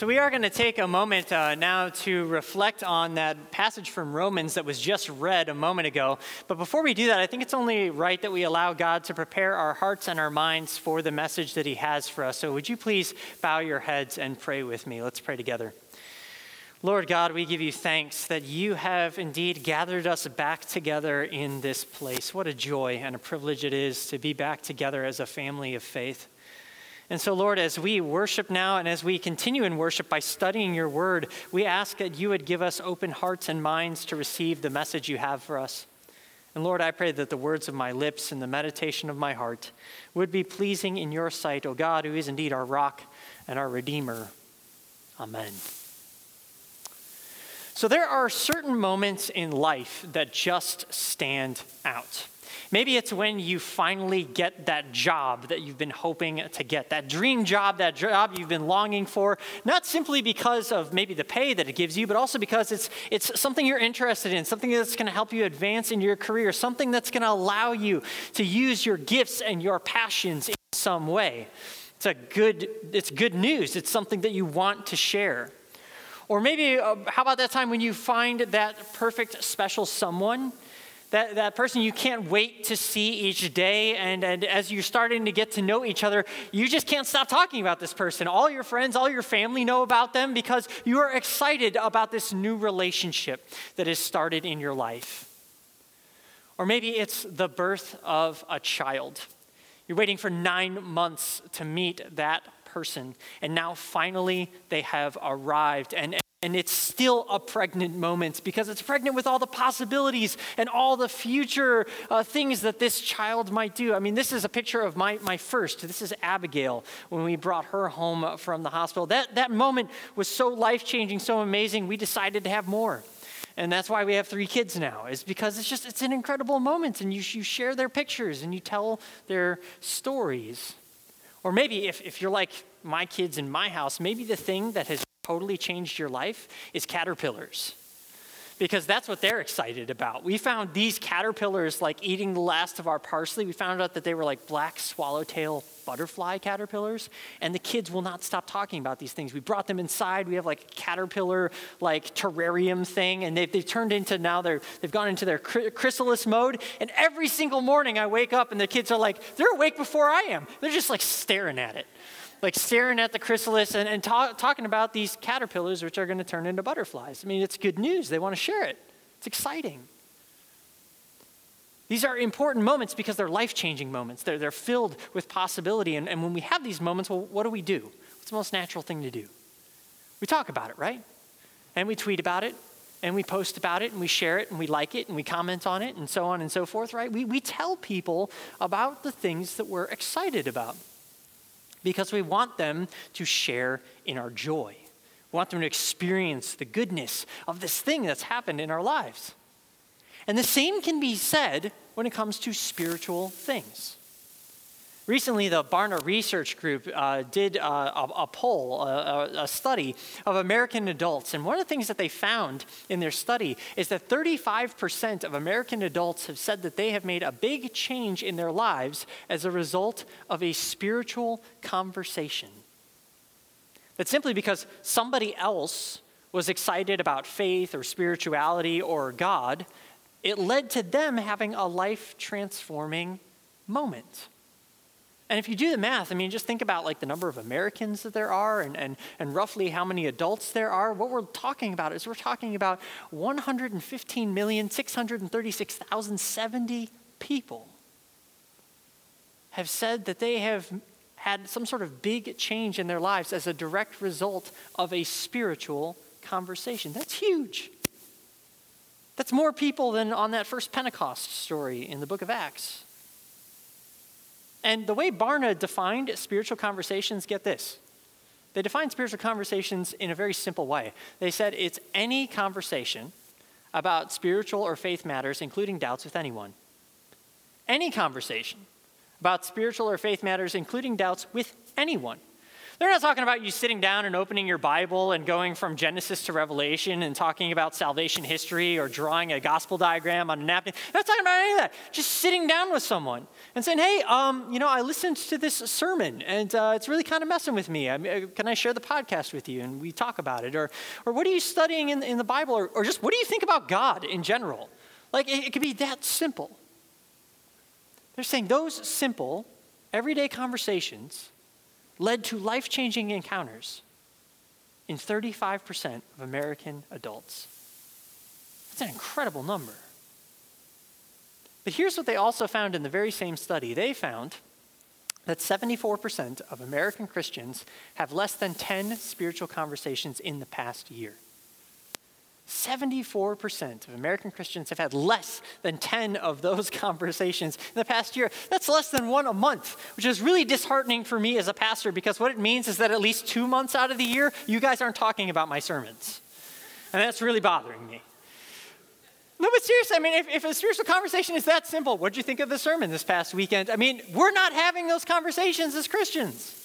So, we are going to take a moment uh, now to reflect on that passage from Romans that was just read a moment ago. But before we do that, I think it's only right that we allow God to prepare our hearts and our minds for the message that He has for us. So, would you please bow your heads and pray with me? Let's pray together. Lord God, we give you thanks that you have indeed gathered us back together in this place. What a joy and a privilege it is to be back together as a family of faith. And so, Lord, as we worship now and as we continue in worship by studying your word, we ask that you would give us open hearts and minds to receive the message you have for us. And Lord, I pray that the words of my lips and the meditation of my heart would be pleasing in your sight, O God, who is indeed our rock and our Redeemer. Amen. So, there are certain moments in life that just stand out. Maybe it's when you finally get that job that you've been hoping to get, that dream job, that job you've been longing for, not simply because of maybe the pay that it gives you, but also because it's, it's something you're interested in, something that's going to help you advance in your career, something that's going to allow you to use your gifts and your passions in some way. It's a good, it's good news. It's something that you want to share. Or maybe, uh, how about that time when you find that perfect special someone? That, that person you can't wait to see each day. And, and as you're starting to get to know each other, you just can't stop talking about this person. All your friends, all your family know about them because you are excited about this new relationship that has started in your life. Or maybe it's the birth of a child. You're waiting for nine months to meet that person, and now finally they have arrived. And and it's still a pregnant moment because it's pregnant with all the possibilities and all the future uh, things that this child might do. I mean, this is a picture of my, my first. This is Abigail when we brought her home from the hospital. That, that moment was so life changing, so amazing, we decided to have more. And that's why we have three kids now, is because it's just, it's an incredible moment. And you, you share their pictures and you tell their stories. Or maybe if, if you're like my kids in my house, maybe the thing that has totally changed your life is caterpillars because that's what they're excited about. We found these caterpillars like eating the last of our parsley. We found out that they were like black swallowtail butterfly caterpillars, and the kids will not stop talking about these things. We brought them inside. We have like a caterpillar like terrarium thing, and they've, they've turned into now they're they've gone into their chrysalis mode. And every single morning I wake up and the kids are like they're awake before I am. They're just like staring at it like staring at the chrysalis and, and talk, talking about these caterpillars which are going to turn into butterflies. I mean, it's good news. They want to share it, it's exciting. These are important moments because they're life changing moments. They're, they're filled with possibility. And, and when we have these moments, well, what do we do? What's the most natural thing to do? We talk about it, right? And we tweet about it, and we post about it, and we share it, and we like it, and we comment on it, and so on and so forth, right? We, we tell people about the things that we're excited about because we want them to share in our joy. We want them to experience the goodness of this thing that's happened in our lives. And the same can be said when it comes to spiritual things. Recently, the Barna Research Group uh, did uh, a, a, poll, a, a, study of American adults. And one of the things that they found in their study is that 35% of American adults have said that they have made a big change in their lives as a result of a spiritual conversation. That's simply because somebody else was excited about faith or spirituality or God, it led to them having a life transforming moment. And if you do the math, I mean, just think about like the number of Americans that there are and, and, and roughly how many adults there are. What we're talking about is we're talking about 115,636,070 people have said that they have had some sort of big change in their lives as a direct result of a spiritual conversation. That's huge. That's more people than on that first Pentecost story in the book of Acts. And the way Barna defined spiritual conversations, get this. They defined spiritual conversations in a very simple way. They said it's any conversation about spiritual or faith matters, including doubts with anyone. Any conversation about spiritual or faith matters, including doubts with anyone. They're not talking about you sitting down and opening your Bible and going from Genesis to Revelation and talking about salvation history or drawing a gospel diagram on a napkin. They're not talking about any of that. Just sitting down with someone and saying, hey, um, you know, I listened to this sermon and uh, it's really kind of messing with me. I uh, can I share the podcast with you? And we talk about it. Or, or what are you studying in, in the Bible? Or, or just what do you think about God in general? Like, it, it could be that simple. They're saying those simple, everyday conversations led to life changing encounters in 35% of American adults. That's an incredible number. But here's what they also found in the very same study they found that 74% of American Christians have less than 10 spiritual conversations in the past year. 74% of American Christians have had less than 10 of those conversations in the past year. That's less than one a month, which is really disheartening for me as a pastor because what it means is that at least two months out of the year, you guys aren't talking about my sermons. And that's really bothering me. No, but seriously, I mean, if, if a spiritual conversation is that simple, what did you think of the sermon this past weekend? I mean, we're not having those conversations as Christians.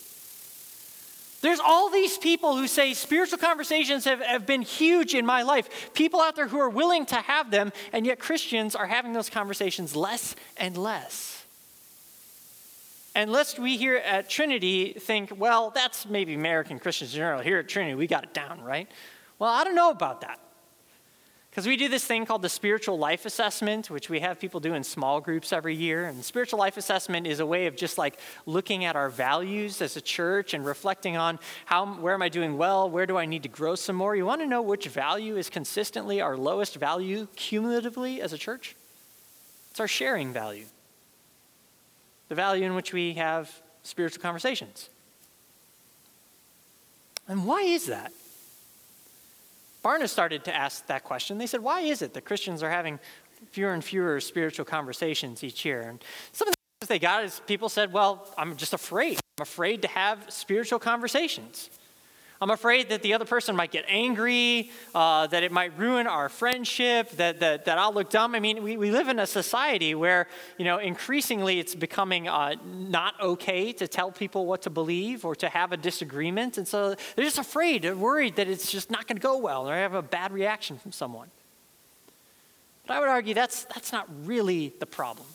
There's all these people who say spiritual conversations have, have been huge in my life. People out there who are willing to have them, and yet Christians are having those conversations less and less. And lest we here at Trinity think, well, that's maybe American Christians in general. Here at Trinity, we got it down, right? Well, I don't know about that. Because we do this thing called the spiritual life assessment, which we have people do in small groups every year. And spiritual life assessment is a way of just like looking at our values as a church and reflecting on how, where am I doing well? Where do I need to grow some more? You want to know which value is consistently our lowest value cumulatively as a church? It's our sharing value, the value in which we have spiritual conversations. And why is that? Barna started to ask that question. They said, why is it that Christians are having fewer and fewer spiritual conversations each year? And some of the answers they got is people said, well, I'm just afraid. I'm afraid to have spiritual conversations. I'm afraid that the other person might get angry, uh, that it might ruin our friendship, that, that, that I'll look dumb. I mean, we, we live in a society where, you know, increasingly it's becoming uh, not okay to tell people what to believe or to have a disagreement. And so they're just afraid, they're worried that it's just not going to go well or have a bad reaction from someone. But I would argue that's, that's not really the problem.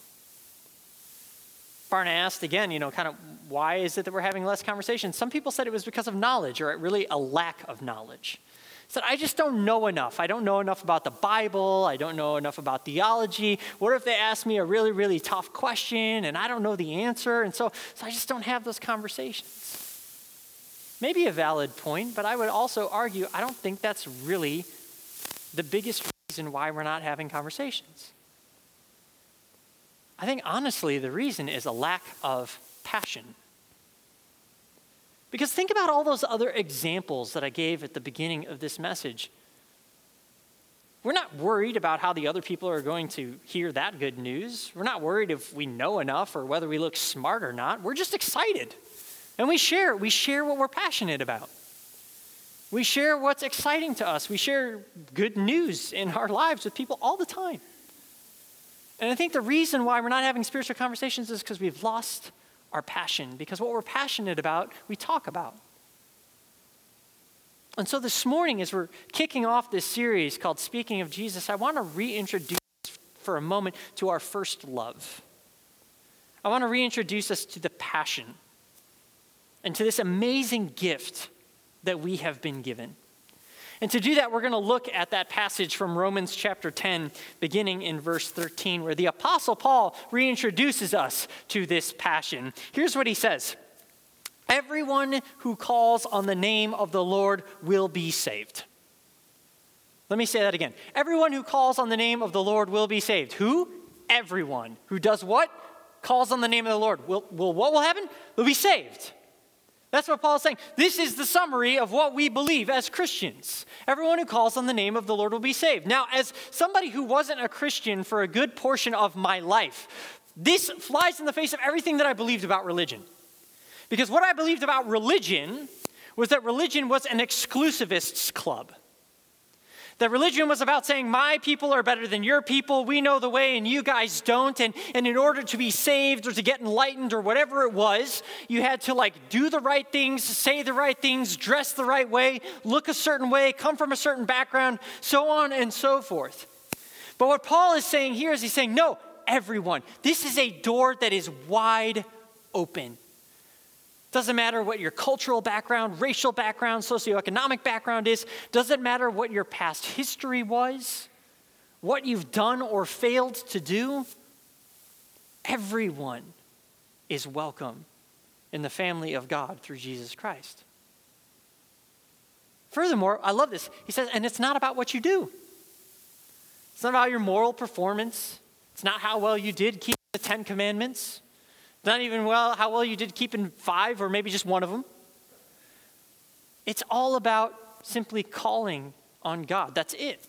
Barna asked again, you know, kind of why is it that we're having less conversations? Some people said it was because of knowledge or really a lack of knowledge. Said, I just don't know enough. I don't know enough about the Bible. I don't know enough about theology. What if they ask me a really, really tough question and I don't know the answer? And so, so I just don't have those conversations. Maybe a valid point, but I would also argue I don't think that's really the biggest reason why we're not having conversations. I think honestly, the reason is a lack of passion. Because think about all those other examples that I gave at the beginning of this message. We're not worried about how the other people are going to hear that good news. We're not worried if we know enough or whether we look smart or not. We're just excited. And we share. We share what we're passionate about. We share what's exciting to us. We share good news in our lives with people all the time. And I think the reason why we're not having spiritual conversations is because we've lost our passion, because what we're passionate about, we talk about. And so this morning, as we're kicking off this series called Speaking of Jesus, I want to reintroduce for a moment to our first love. I want to reintroduce us to the passion and to this amazing gift that we have been given. And to do that, we're going to look at that passage from Romans chapter 10, beginning in verse 13, where the Apostle Paul reintroduces us to this passion. Here's what he says Everyone who calls on the name of the Lord will be saved. Let me say that again. Everyone who calls on the name of the Lord will be saved. Who? Everyone. Who does what? Calls on the name of the Lord. Will, will what will happen? Will be saved. That's what Paul is saying. This is the summary of what we believe as Christians. Everyone who calls on the name of the Lord will be saved. Now, as somebody who wasn't a Christian for a good portion of my life, this flies in the face of everything that I believed about religion. Because what I believed about religion was that religion was an exclusivist's club That religion was about saying, My people are better than your people. We know the way and you guys don't. And, and in order to be saved or to get enlightened or whatever it was, you had to like do the right things, say the right things, dress the right way, look a certain way, come from a certain background, so on and so forth. But what Paul is saying here is he's saying, No, everyone. This is a door that is wide open. Doesn't matter what your cultural background, racial background, socioeconomic background is. Doesn't matter what your past history was, what you've done or failed to do. Everyone is welcome in the family of God through Jesus Christ. Furthermore, I love this. He says, and it's not about what you do. It's not about your moral performance. It's not how well you did keep the Ten Commandments. Not even well how well you did keeping five or maybe just one of them. It's all about simply calling on God. That's it.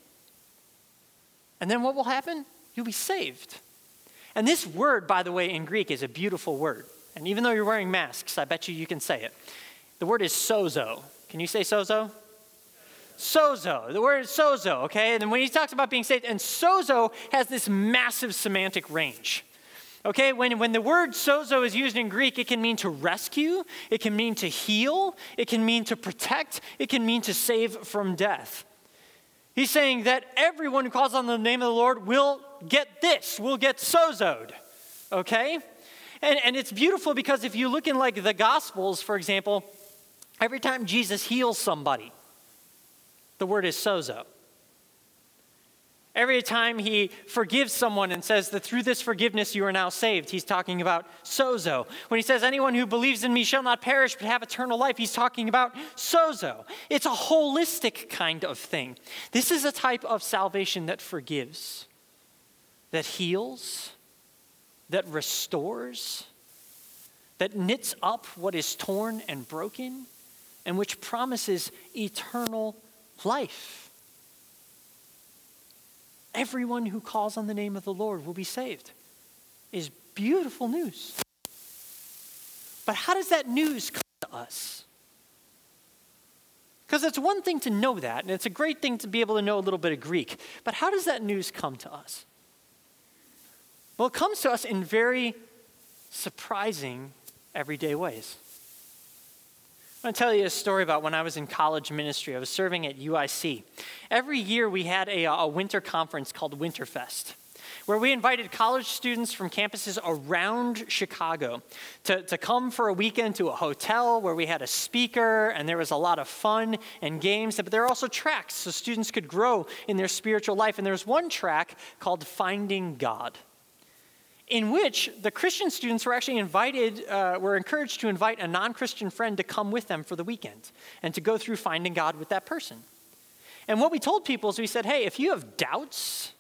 And then what will happen? You'll be saved. And this word, by the way, in Greek is a beautiful word. And even though you're wearing masks, I bet you you can say it. The word is sozo. Can you say sozo? Sozo. The word is sozo, okay? And when he talks about being saved, and sozo has this massive semantic range. Okay, when, when the word sozo is used in Greek, it can mean to rescue, it can mean to heal, it can mean to protect, it can mean to save from death. He's saying that everyone who calls on the name of the Lord will get this, will get sozoed. Okay? And, and it's beautiful because if you look in like the Gospels, for example, every time Jesus heals somebody, the word is sozo. Every time he forgives someone and says that through this forgiveness you are now saved, he's talking about sozo. When he says, Anyone who believes in me shall not perish but have eternal life, he's talking about sozo. It's a holistic kind of thing. This is a type of salvation that forgives, that heals, that restores, that knits up what is torn and broken, and which promises eternal life. Everyone who calls on the name of the Lord will be saved. Is beautiful news. But how does that news come to us? Because it's one thing to know that, and it's a great thing to be able to know a little bit of Greek. But how does that news come to us? Well, it comes to us in very surprising, everyday ways. I want to tell you a story about when I was in college ministry. I was serving at UIC. Every year we had a, a winter conference called Winterfest, where we invited college students from campuses around Chicago to, to come for a weekend to a hotel where we had a speaker and there was a lot of fun and games. But there were also tracks so students could grow in their spiritual life. And there was one track called Finding God in which the Christian students were actually invited, uh, were encouraged to invite a non Christian friend to come with them for the weekend and to go through finding God with that person. And what we told people is we said, hey, if you have doubts,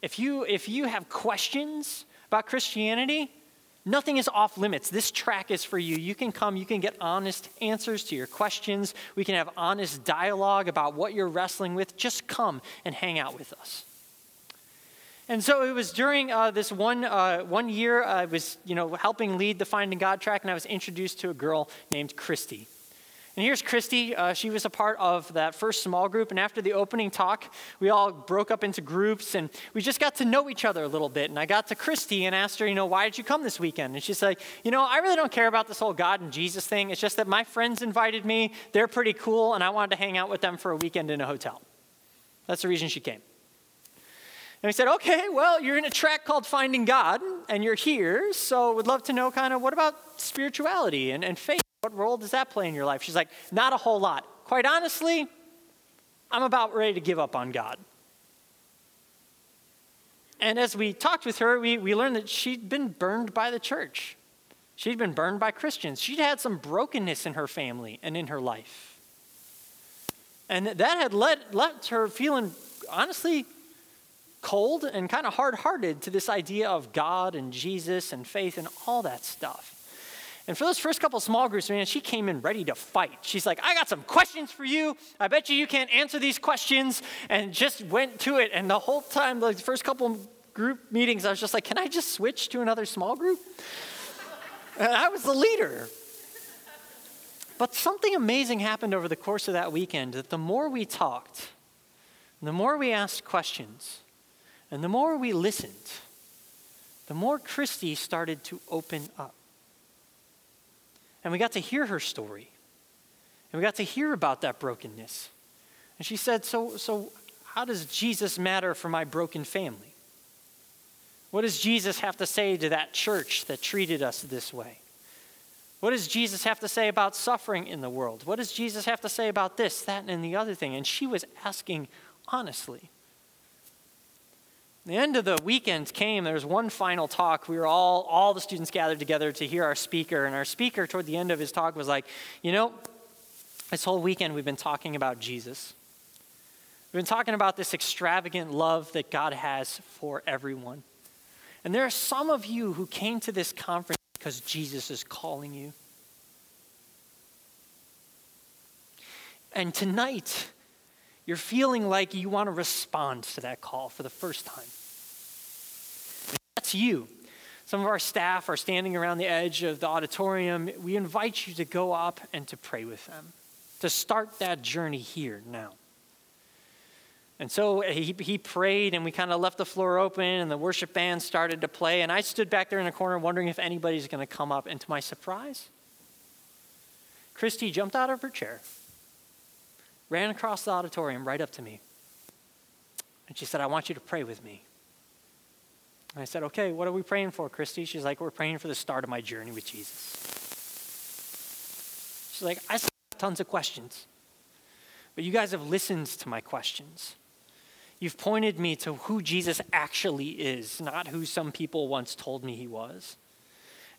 if you, if you have questions about Christianity, nothing is off limits. This track is for you. You can come, you can get honest answers to your questions. We can have honest dialogue about what you're wrestling with. Just come and hang out with us. And so it was during uh, this one, uh, one year, I was you know, helping lead the Finding God track, and I was introduced to a girl named Christy. And here's Christy. Uh, she was a part of that first small group. And after the opening talk, we all broke up into groups and we just got to know each other a little bit. And I got to Christy and asked her, you know, why did you come this weekend? And she's like, you know, I really don't care about this whole God and Jesus thing. It's just that my friends invited me. They're pretty cool. And I wanted to hang out with them for a weekend in a hotel. That's the reason she came. And we said, okay, well, you're in a track called Finding God, and you're here, so would love to know kind of what about spirituality and, and faith? What role does that play in your life? She's like, not a whole lot. Quite honestly, I'm about ready to give up on God. And as we talked with her, we, we learned that she'd been burned by the church. She'd been burned by Christians. She'd had some brokenness in her family and in her life. And that had led, left her feeling, honestly, cold and kind of hard hearted to this idea of God and Jesus and faith and all that stuff. And for those first couple small groups, man, she came in ready to fight. She's like, I got some questions for you. I bet you you can't answer these questions. And just went to it. And the whole time, the first couple group meetings, I was just like, can I just switch to another small group? and I was the leader. But something amazing happened over the course of that weekend that the more we talked, the more we asked questions and the more we listened, the more Christy started to open up. And we got to hear her story. And we got to hear about that brokenness. And she said, So, so how does Jesus matter for my broken family? What does Jesus have to say to that church that treated us this way? What does Jesus have to say about suffering in the world? What does Jesus have to say about this, that, and the other thing? And she was asking honestly. The end of the weekend came. There was one final talk. We were all, all the students gathered together to hear our speaker. And our speaker, toward the end of his talk, was like, You know, this whole weekend we've been talking about Jesus. We've been talking about this extravagant love that God has for everyone. And there are some of you who came to this conference because Jesus is calling you. And tonight, you're feeling like you want to respond to that call for the first time. That's you. Some of our staff are standing around the edge of the auditorium. We invite you to go up and to pray with them, to start that journey here now. And so he, he prayed, and we kind of left the floor open, and the worship band started to play. And I stood back there in the corner wondering if anybody's going to come up. And to my surprise, Christy jumped out of her chair, ran across the auditorium right up to me. And she said, I want you to pray with me. And I said, Okay, what are we praying for, Christy? She's like, We're praying for the start of my journey with Jesus. She's like, I have tons of questions, but you guys have listened to my questions. You've pointed me to who Jesus actually is, not who some people once told me he was.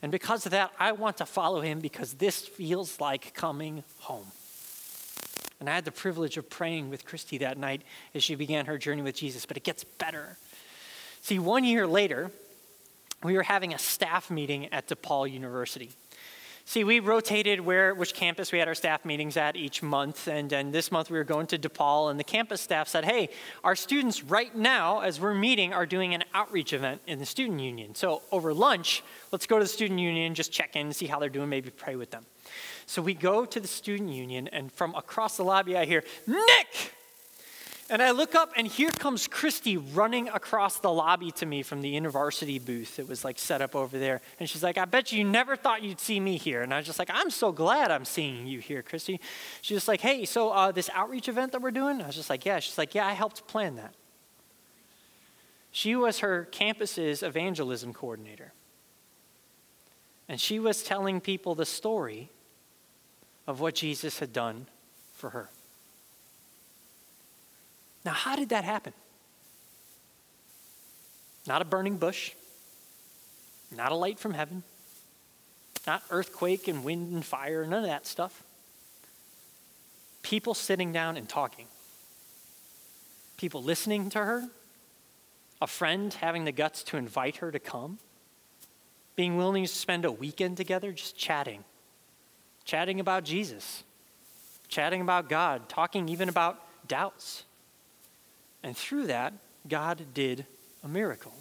And because of that, I want to follow him because this feels like coming home. And I had the privilege of praying with Christy that night as she began her journey with Jesus, but it gets better. See, one year later, we were having a staff meeting at DePaul University. See, we rotated where which campus we had our staff meetings at each month, and, and this month we were going to DePaul, and the campus staff said, "Hey, our students right now, as we're meeting, are doing an outreach event in the student union. So over lunch, let's go to the student union, just check in, see how they're doing, maybe pray with them." So we go to the student union, and from across the lobby, I hear, "Nick." And I look up, and here comes Christy running across the lobby to me from the university booth that was like set up over there. And she's like, I bet you never thought you'd see me here. And I was just like, I'm so glad I'm seeing you here, Christy. She's just like, hey, so uh, this outreach event that we're doing? I was just like, yeah. She's like, yeah, I helped plan that. She was her campus's evangelism coordinator. And she was telling people the story of what Jesus had done for her. Now, how did that happen? Not a burning bush, not a light from heaven, not earthquake and wind and fire, none of that stuff. People sitting down and talking, people listening to her, a friend having the guts to invite her to come, being willing to spend a weekend together just chatting, chatting about Jesus, chatting about God, talking even about doubts. And through that, God did a miracle.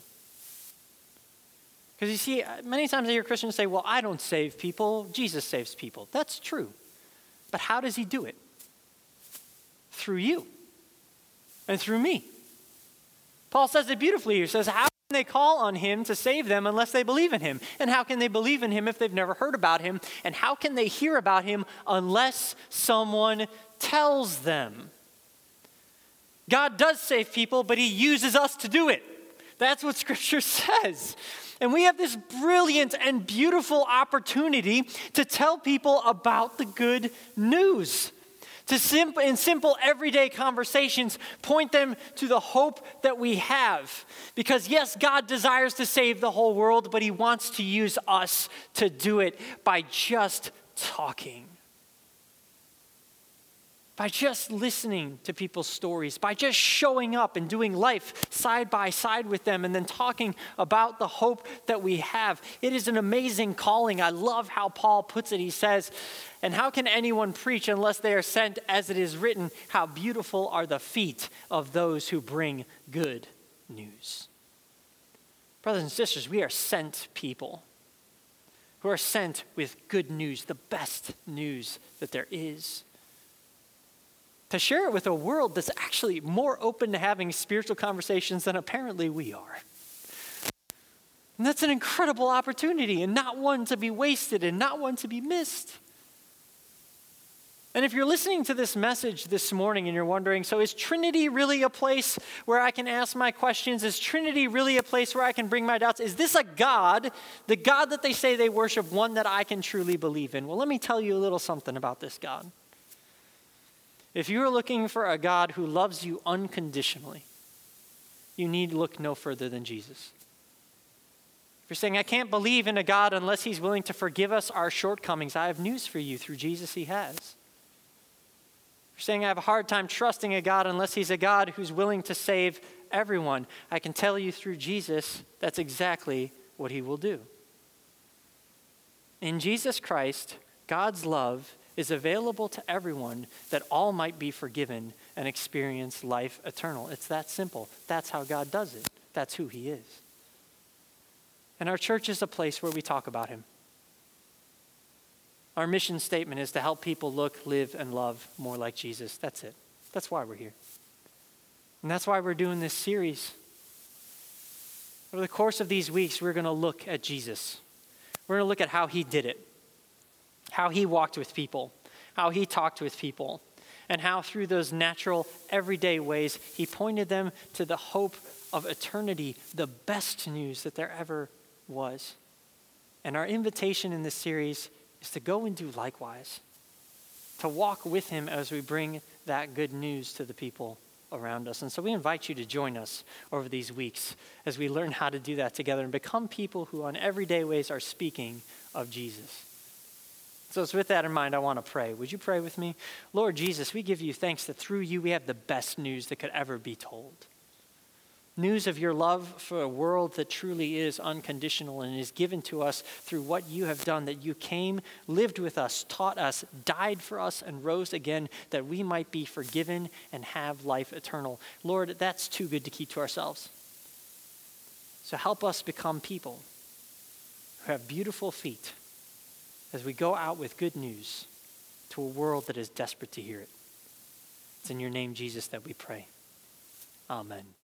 Because you see, many times I hear Christians say, well, I don't save people, Jesus saves people. That's true. But how does he do it? Through you and through me. Paul says it beautifully. He says, How they call on him to save them unless they believe in him? And how can they believe in him if they've never heard about him? And how can they hear about him unless someone tells them? God does save people, but He uses us to do it. That's what Scripture says. And we have this brilliant and beautiful opportunity to tell people about the good news. To simple, in simple everyday conversations, point them to the hope that we have. Because yes, God desires to save the whole world, but He wants to use us to do it by just talking by just listening to people's stories, by just showing up and doing life side by side with them, and then talking about the hope that we have. It is an amazing calling. I love how Paul puts it. He says, And how can anyone preach unless they are sent, as it is written, How beautiful are the feet of those who bring good news? Brothers and sisters, we are sent people who are sent with good news, the best news that there is. to share it with a world that's actually more open to having spiritual conversations than apparently we are. And that's an incredible opportunity and not one to be wasted and not one to be missed. And if you're listening to this message this morning and you're wondering, so is Trinity really a place where I can ask my questions? Is Trinity really a place where I can bring my doubts? Is this a God, the God that they say they worship, one that I can truly believe in? Well, let me tell you a little something about this God. If you're looking for a God who loves you unconditionally, you need look no further than Jesus. If you're saying, I can't believe in a God unless he's willing to forgive us our shortcomings, I have news for you. Through Jesus, he has. You're saying I have a hard time trusting a God unless He's a God who's willing to save everyone. I can tell you through Jesus that's exactly what He will do. In Jesus Christ, God's love is available to everyone that all might be forgiven and experience life eternal. It's that simple. That's how God does it, that's who He is. And our church is a place where we talk about Him. Our mission statement is to help people look, live, and love more like Jesus. That's it. That's why we're here. And that's why we're doing this series. Over the course of these weeks, we're going to look at Jesus. We're going to look at how he did it, how he walked with people, how he talked with people, and how through those natural, everyday ways, he pointed them to the hope of eternity, the best news that there ever was. And our invitation in this series is to go and do likewise, to walk with him as we bring that good news to the people around us. And so we invite you to join us over these weeks as we learn how to do that together and become people who, on everyday ways, are speaking of Jesus. So it's with that in mind, I want to pray. Would you pray with me? Lord Jesus, we give you thanks that through you we have the best news that could ever be told news of your love for a world that truly is unconditional and is given to us through what you have done, that you came, lived with us, taught us, died for us, and rose again, that we might be forgiven and have life eternal. Lord, that's too good to keep to ourselves. So help us become people who have beautiful feet as we go out with good news to a world that is desperate to hear it. It's in your name, Jesus, that we pray. Amen.